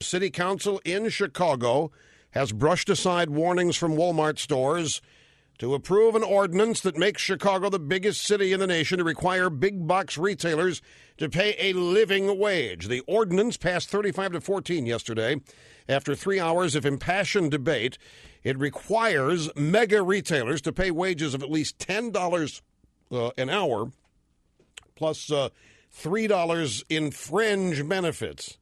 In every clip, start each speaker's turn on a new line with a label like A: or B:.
A: City Council in Chicago has brushed aside warnings from Walmart stores to approve an ordinance that makes Chicago the biggest city in the nation to require big box retailers to pay a living wage. The ordinance passed 35 to 14 yesterday. After three hours of impassioned debate, it requires mega retailers to pay wages of at least $10 uh, an hour plus uh, $3 in fringe benefits.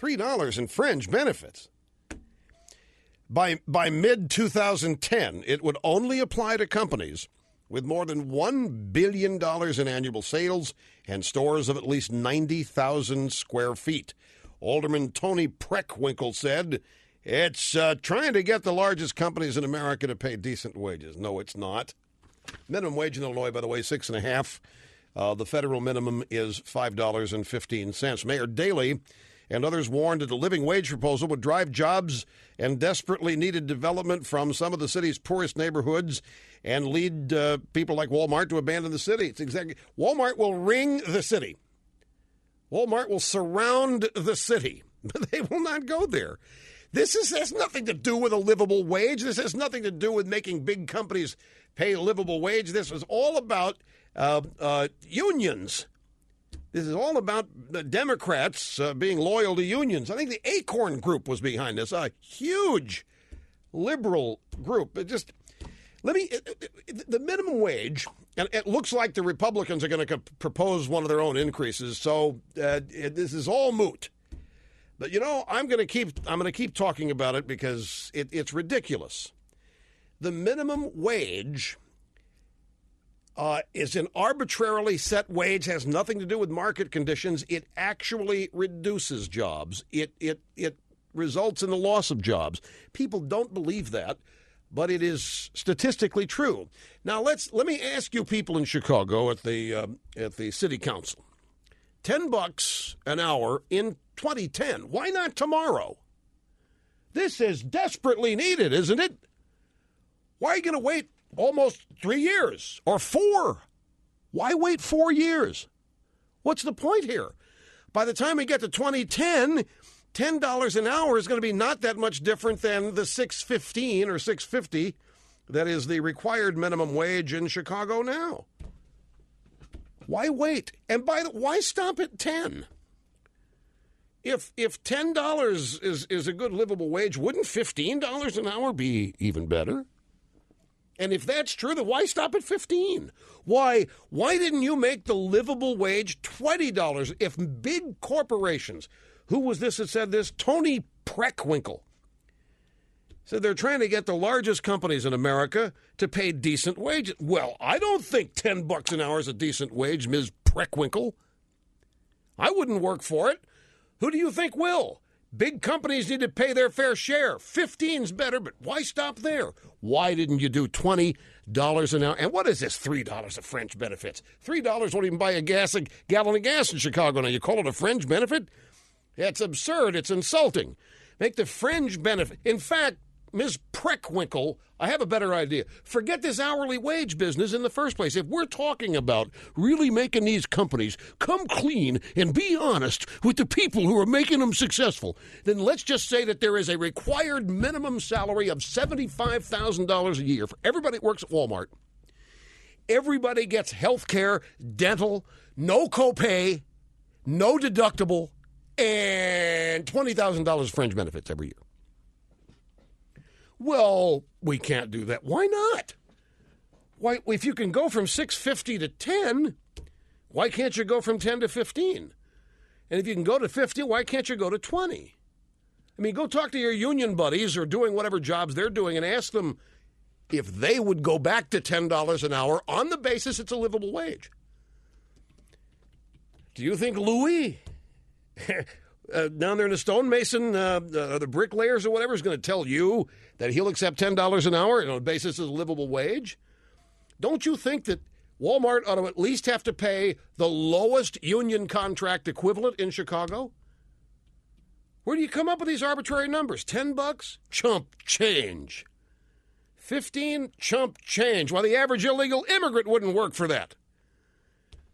A: $3 in fringe benefits. By, by mid 2010, it would only apply to companies with more than $1 billion in annual sales and stores of at least 90,000 square feet. Alderman Toni Preckwinkle said, It's uh, trying to get the largest companies in America to pay decent wages. No, it's not. Minimum wage in Illinois, by the way, six and a half. Uh, the federal minimum is $5.15. Mayor Daley and others warned that the living wage proposal would drive jobs and desperately needed development from some of the city's poorest neighborhoods and lead uh, people like Walmart to abandon the city. It's exactly Walmart will ring the city. Walmart will surround the city, but they will not go there. This is, has nothing to do with a livable wage. This has nothing to do with making big companies pay a livable wage. This is all about uh, uh, unions this is all about the Democrats uh, being loyal to unions. I think the ACORN Group was behind this, a huge liberal group. It just let me the minimum wage, and it looks like the Republicans are going to propose one of their own increases. So uh, it, this is all moot. But you know, I'm going to keep I'm going to keep talking about it because it, it's ridiculous. The minimum wage uh, is an arbitrarily set wage, has nothing to do with market conditions. It actually reduces jobs. It, it, it results in the loss of jobs. People don't believe that, but it is statistically true. Now let's let me ask you, people in Chicago at the uh, at the city council, ten bucks an hour in 2010. Why not tomorrow? This is desperately needed, isn't it? Why are you going to wait almost three years or four. Why wait four years? What's the point here? By the time we get to 2010, $10 an hour is going to be not that much different than the 615 or 650 that is the required minimum wage in Chicago now. Why wait? And by the why stop at 10? If if $10 is is a good livable wage, wouldn't $15 an hour be even better? And if that's true, then why stop at 15? Why why didn't you make the livable wage $20 if big corporations, who was this that said this? Toni Preckwinkle said they're trying to get the largest companies in America to pay decent wages. Well, I don't think 10 bucks an hour is a decent wage, Ms. Preckwinkle. I wouldn't work for it. Who do you think will? Big companies need to pay their fair share. 15's better, but why stop there? Why didn't you do $20 an hour? And what is this $3 of fringe benefits? $3 won't even buy a gas a gallon of gas in Chicago now. You call it a fringe benefit? It's absurd. It's insulting. Make the fringe benefit. In fact, Ms. Preckwinkle, I have a better idea. Forget this hourly wage business in the first place. If we're talking about really making these companies come clean and be honest with the people who are making them successful, then let's just say that there is a required minimum salary of $75,000 a year for everybody that works at Walmart. Everybody gets health care, dental, no copay, no deductible, and $20,000 of fringe benefits every year. Well, we can't do that. Why not? Why, if you can go from 650 to 10, why can't you go from 10 to 15? And if you can go to 50, why can't you go to 20? I mean, go talk to your union buddies or doing whatever jobs they're doing and ask them if they would go back to $10 an hour on the basis it's a livable wage. Do you think Louis uh, down there in the stonemason, uh, uh, the bricklayers or whatever, is going to tell you that he'll accept $10 an hour on the basis of a livable wage? Don't you think that Walmart ought to at least have to pay the lowest union contract equivalent in Chicago? Where do you come up with these arbitrary numbers? 10 bucks? Chump change. 15 chump change. While the average illegal immigrant wouldn't work for that.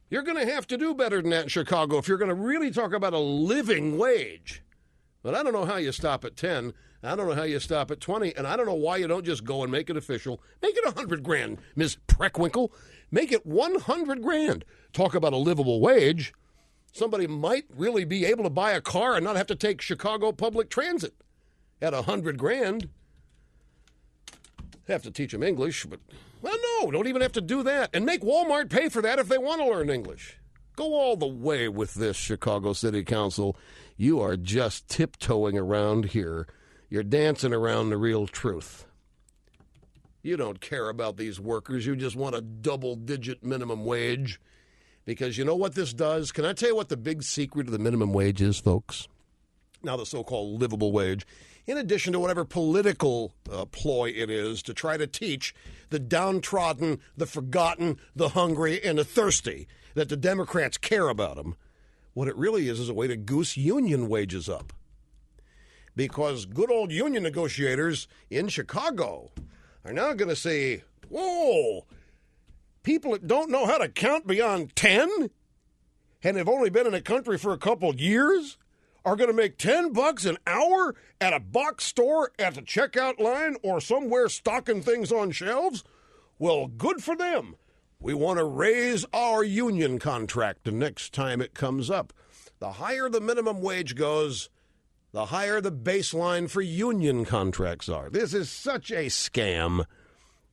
A: You're going to have to do better than that in Chicago if you're going to really talk about a living wage. But I don't know how you stop at 10. I don't know how you stop at 20. And I don't know why you don't just go and make it official. Make it a 100 grand, Ms. Preckwinkle. Make it 100 grand. Talk about a livable wage. Somebody might really be able to buy a car and not have to take Chicago public transit at a 100 grand. Have to teach them English, but, well, no, don't even have to do that. And make Walmart pay for that if they want to learn English. Go all the way with this, Chicago City Council. You are just tiptoeing around here. You're dancing around the real truth. You don't care about these workers. You just want a double digit minimum wage. Because you know what this does? Can I tell you what the big secret of the minimum wage is, folks? Now, the so called livable wage in addition to whatever political uh, ploy it is to try to teach the downtrodden, the forgotten, the hungry, and the thirsty that the Democrats care about them. What it really is is a way to goose union wages up. Because good old union negotiators in Chicago are now going to say, whoa, people that don't know how to count beyond 10 and have only been in the country for a couple years are going to make 10 bucks an hour at a box store at the checkout line or somewhere stocking things on shelves? Well, good for them. We want to raise our union contract the next time it comes up. The higher the minimum wage goes, the higher the baseline for union contracts are. This is such a scam.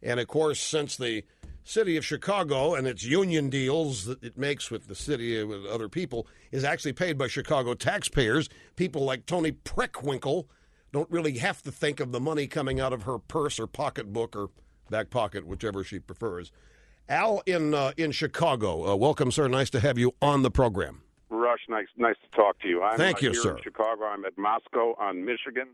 A: And of course, since the city of Chicago and its union deals that it makes with the city with other people is actually paid by Chicago taxpayers. People like Toni Preckwinkle don't really have to think of the money coming out of her purse or pocketbook or back pocket, whichever she prefers. Al in uh, in Chicago, uh, welcome, sir. Nice to have you on the program.
B: Rush, nice nice to talk to you. I'm
A: Thank
B: uh,
A: you,
B: here
A: sir.
B: In Chicago, I'm at Moscow on Michigan.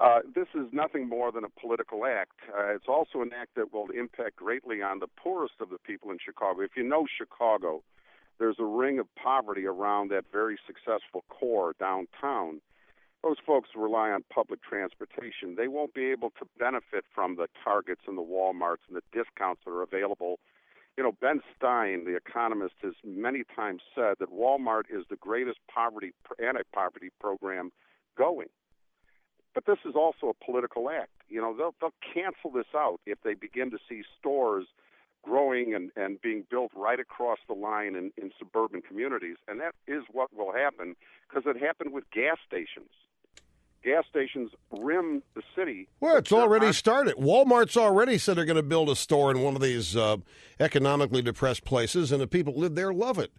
B: Uh, this is nothing more than a political act. Uh, it's also an act that will impact greatly on the poorest of the people in Chicago. If you know Chicago, there's a ring of poverty around that very successful core downtown. Those folks rely on public transportation. They won't be able to benefit from the Targets and the Walmarts and the discounts that are available. You know, Ben Stein, the economist, has many times said that Walmart is the greatest poverty anti-poverty program going. But this is also a political act. You know, they'll, they'll cancel this out if they begin to see stores growing and, and being built right across the line in, in suburban communities. And that is what will happen because it happened with gas stations. Gas stations rim the city.
A: Well, it's already started. Walmart's already said they're going to build a store in one of these uh, economically depressed places, and the people live there love it.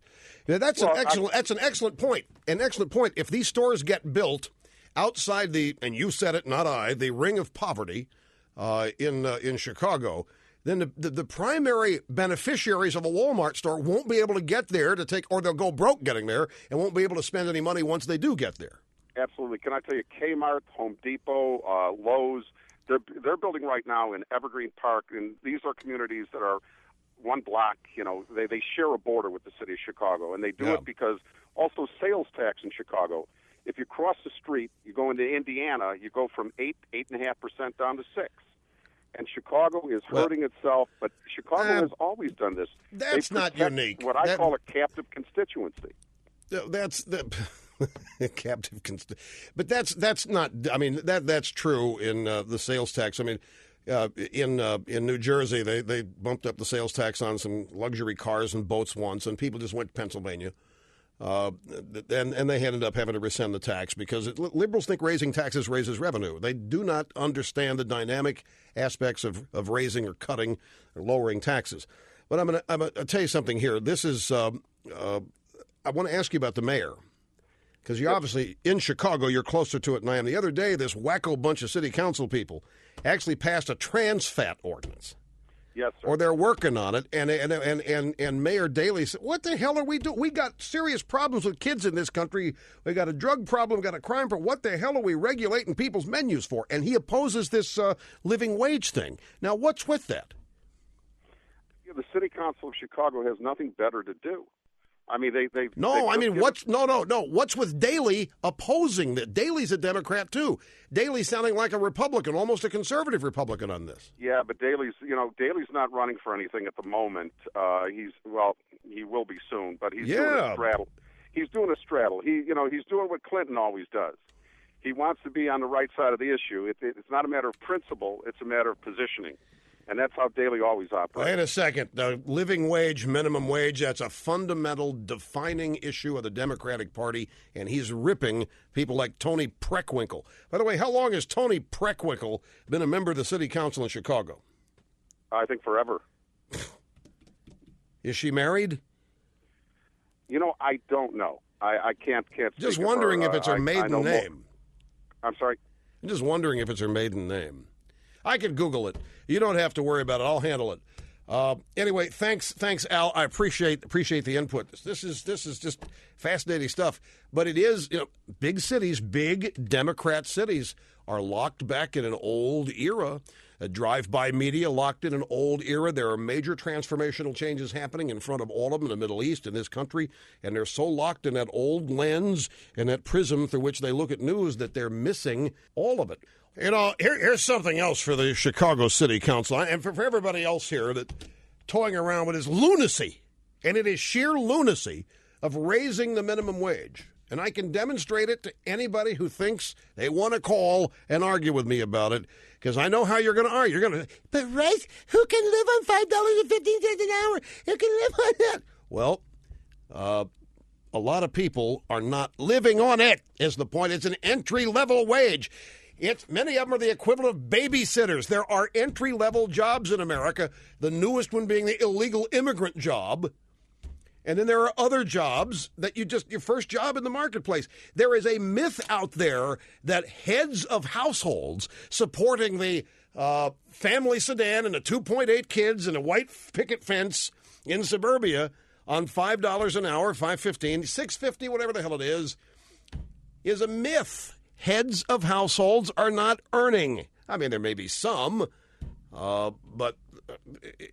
A: Yeah, that's
B: Well,
A: an
B: I-
A: excellent. that's an excellent point. An excellent point. If these stores get built outside the, and you said it, not I, the ring of poverty uh, in uh, in Chicago, then the, the the primary beneficiaries of a Walmart store won't be able to get there to take, or they'll go broke getting there, and won't be able to spend any money once they do get there.
B: Absolutely. Can I tell you, Kmart, Home Depot, uh, Lowe's, they're they're building right now in Evergreen Park, and these are communities that are one block. You know, they they share a border with the city of Chicago, and they do
A: Yeah.
B: it because also sales tax in Chicago. If you cross the street, you go into Indiana, you go from eight eight and a half percent down to six. And Chicago is
A: Well-
B: hurting itself, but Chicago
A: Uh,
B: has always done this.
A: That's not unique.
B: What I
A: That-
B: call a captive constituency.
A: That's the captive, const- but that's that's not. I mean that that's true in uh, the sales tax. I mean, uh, in uh, in New Jersey, they they bumped up the sales tax on some luxury cars and boats once, and people just went to Pennsylvania. Uh, and and they ended up having to rescind the tax because it, liberals think raising taxes raises revenue. They do not understand the dynamic aspects of, of raising or cutting or lowering taxes. But I'm going to tell you something here. This is um, uh, I want to ask you about the mayor because you're obviously in Chicago. You're closer to it than I am. The other day, this wacko bunch of city council people actually passed a trans fat ordinance
B: Yes, sir.
A: or they're working on it. And and and and, and Mayor Daley said, "What the hell are we doing? We got serious problems with kids in this country. We got a drug problem, got a crime problem. What the hell are we regulating people's menus for?" And he opposes this uh, living wage thing. Now, what's with that?
B: the city council of Chicago has nothing better to do. I mean, they they
A: No,
B: they
A: I mean, what's no, no, no? What's with Daley opposing that? Daley's a Democrat too. Daley sounding like a Republican, almost a conservative Republican on this.
B: Yeah, but Daley's you know Daley's not running for anything at the moment. Uh, he's well, he will be soon, but he's doing
A: Yeah.
B: a straddle. He's doing a straddle. He you know he's doing what Clinton always does. he wants to be on the right side of the issue. It, it, it's not a matter of principle; it's a matter of positioning, and that's how Daley always operates.
A: Wait a second. The living wage, minimum wage—that's a fundamental defining issue of the Democratic Party, and he's ripping people like Toni Preckwinkle. By the way, how long has Toni Preckwinkle been a member of the City Council in Chicago?
B: I think forever.
A: Is she married?
B: You know, I don't know. I, I can't can't.
A: Just wondering
B: her.
A: if it's her uh,
B: I,
A: maiden
B: I
A: name.
B: I'm sorry.
A: I'm just wondering if it's her maiden name. I can Google it. You don't have to worry about it. I'll handle it. Uh, anyway, thanks, thanks, Al. I appreciate appreciate the input. This is this is just fascinating stuff. But it is, you know, big cities, big Democrat cities are locked back in an old era. A drive-by media locked in an old era. There are major transformational changes happening in front of all of them in the Middle East, in this country, and they're so locked in that old lens and that prism through which they look at news that they're missing all of it. You know, here, here's something else for the Chicago City Council and for, for everybody else here that toying around with is lunacy, and it is sheer lunacy of raising the minimum wage. And I can demonstrate it to anybody who thinks they want to call and argue with me about it, because I know how you're going to argue. You're going to, but Rush, who can live on five dollars and fifteen cents an hour? Who can live on that? Well, uh, a lot of people are not living on it. Is the point? It's an entry level wage. It's many of them are the equivalent of babysitters. There are entry level jobs in America. The newest one being the illegal immigrant job. And then there are other jobs that you just, your first job in the marketplace. There is a myth out there that heads of households supporting the uh, family sedan and the 2.8 kids and a white picket fence in suburbia on $5 an hour, 515 650 whatever the hell it is, is a myth. Heads of households are not earning. I mean, there may be some, uh, but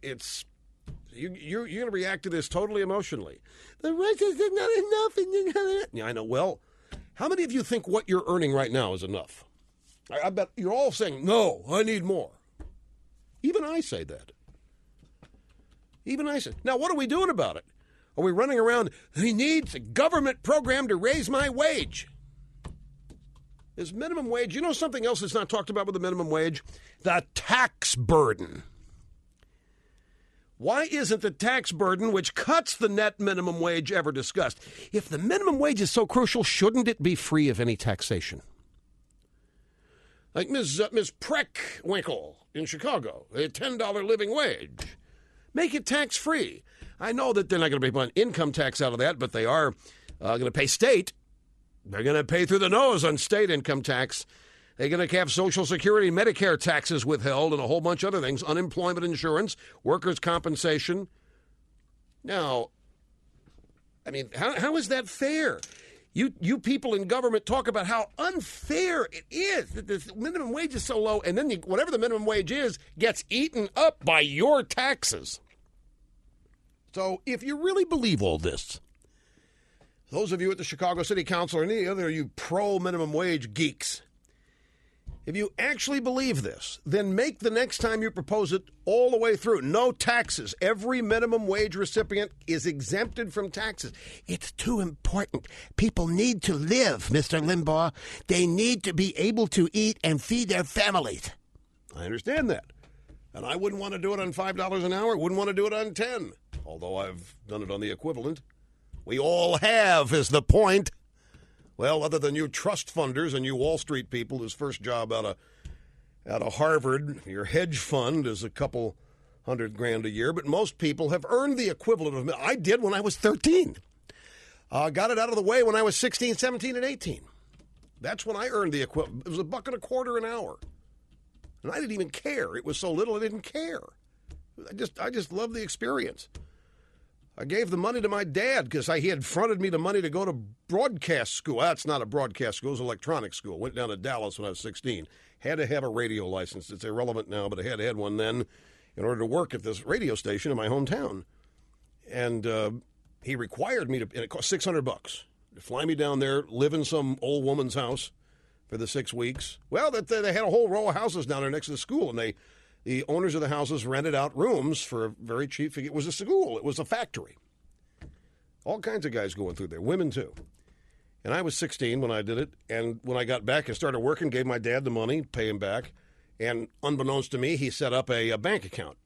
A: it's you, you're, you're going to react to this totally emotionally. The rest is not enough. And you know. yeah, I know. Well, how many of you think what you're earning right now is enough? I, I bet you're all saying, no, I need more. Even I say that. Even I say. Now, what are we doing about it? Are we running around, he needs a government program to raise my wage? Is minimum wage, you know something else that's not talked about with the minimum wage? The tax burden. Why isn't the tax burden, which cuts the net minimum wage, ever discussed? If the minimum wage is so crucial, shouldn't it be free of any taxation? Like Ms. Uh, Ms. Preckwinkle in Chicago, a $10 living wage. Make it tax free. I know that they're not going to be paying income tax out of that, but they are uh, going to pay state. They're going to pay through the nose on state income tax. They're going to have Social Security Medicare taxes withheld and a whole bunch of other things, unemployment insurance, workers' compensation. Now, I mean, how, how is that fair? You, you people in government talk about how unfair it is that the minimum wage is so low, and then you, whatever the minimum wage is gets eaten up by your taxes. So, if you really believe all this, those of you at the Chicago City Council or any other you pro minimum wage geeks, if you actually believe this, then make the next time you propose it all the way through. No taxes. Every minimum wage recipient is exempted from taxes. It's too important. People need to live, Mr. Limbaugh. They need to be able to eat and feed their families. I understand that. And I wouldn't want to do it on $5 an hour. Wouldn't want to do it on 10 although I've done it on the equivalent. We all have, is the point. Well, other than you trust funders and you Wall Street people whose first job out of out of Harvard, your hedge fund is a couple hundred grand a year, but most people have earned the equivalent of I did when I was 13. Uh, got it out of the way when I was 16, 17, and 18. That's when I earned the equivalent. It was a buck and a quarter an hour. And I didn't even care. It was so little I didn't care. I just I just love the experience. I gave the money to my dad because he had fronted me the money to go to broadcast school. That's not a broadcast school; it was electronic school. Went down to Dallas when I was 16. Had to have a radio license. It's irrelevant now, but I had to have one then in order to work at this radio station in my hometown. And uh, he required me to, and it cost 600 bucks to fly me down there, live in some old woman's house for the six weeks. Well, that they had a whole row of houses down there next to the school, and they the owners of the houses rented out rooms for a very cheap fee. It was a school, it was a factory. All kinds of guys going through there, women too. And I was 16 when I did it. And when I got back and started working, gave my dad the money, pay him back. And unbeknownst to me, he set up a, a bank account.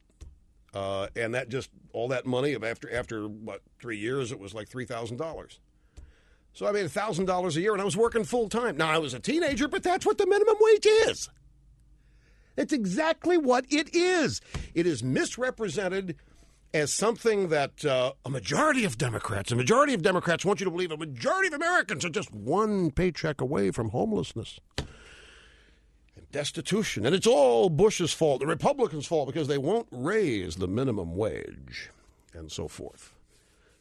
A: Uh, and that just all that money after after what three years, it was like three thousand dollars. So I made thousand dollars a year, and I was working full time. Now I was a teenager, but that's what the minimum wage is. It's exactly what it is. It is misrepresented as something that uh, a majority of Democrats, a majority of Democrats want you to believe a majority of Americans are just one paycheck away from homelessness and destitution. And it's all Bush's fault, the Republicans' fault, because they won't raise the minimum wage and so forth.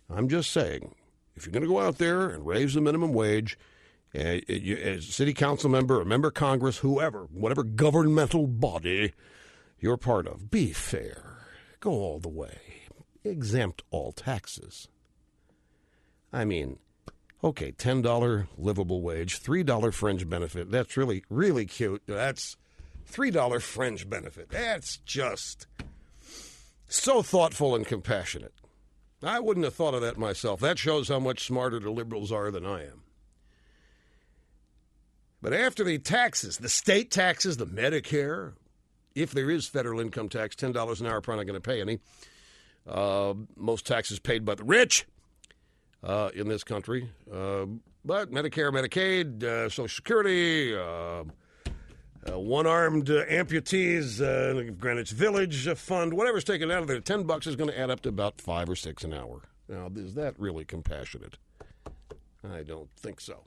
A: I'm just saying, if you're going to go out there and raise the minimum wage, Eh, eh, as a eh, city council member, a member of Congress, whoever, whatever governmental body you're part of, be fair. Go all the way. Exempt all taxes. I mean, okay, $10 livable wage, $3 fringe benefit. That's really, really cute. That's $3 fringe benefit. That's just so thoughtful and compassionate. I wouldn't have thought of that myself. That shows how much smarter the liberals are than I am. But after the taxes, the state taxes, the Medicare, if there is federal income tax, $10 an hour, probably not going to pay any. Uh, most taxes paid by the rich uh, in this country. Uh, but Medicare, Medicaid, uh, Social Security, uh, uh, one armed amputees, Greenwich Village Fund, whatever's taken out of there, 10 bucks is going to add up to about five or six an hour. Now, is that really compassionate? I don't think so.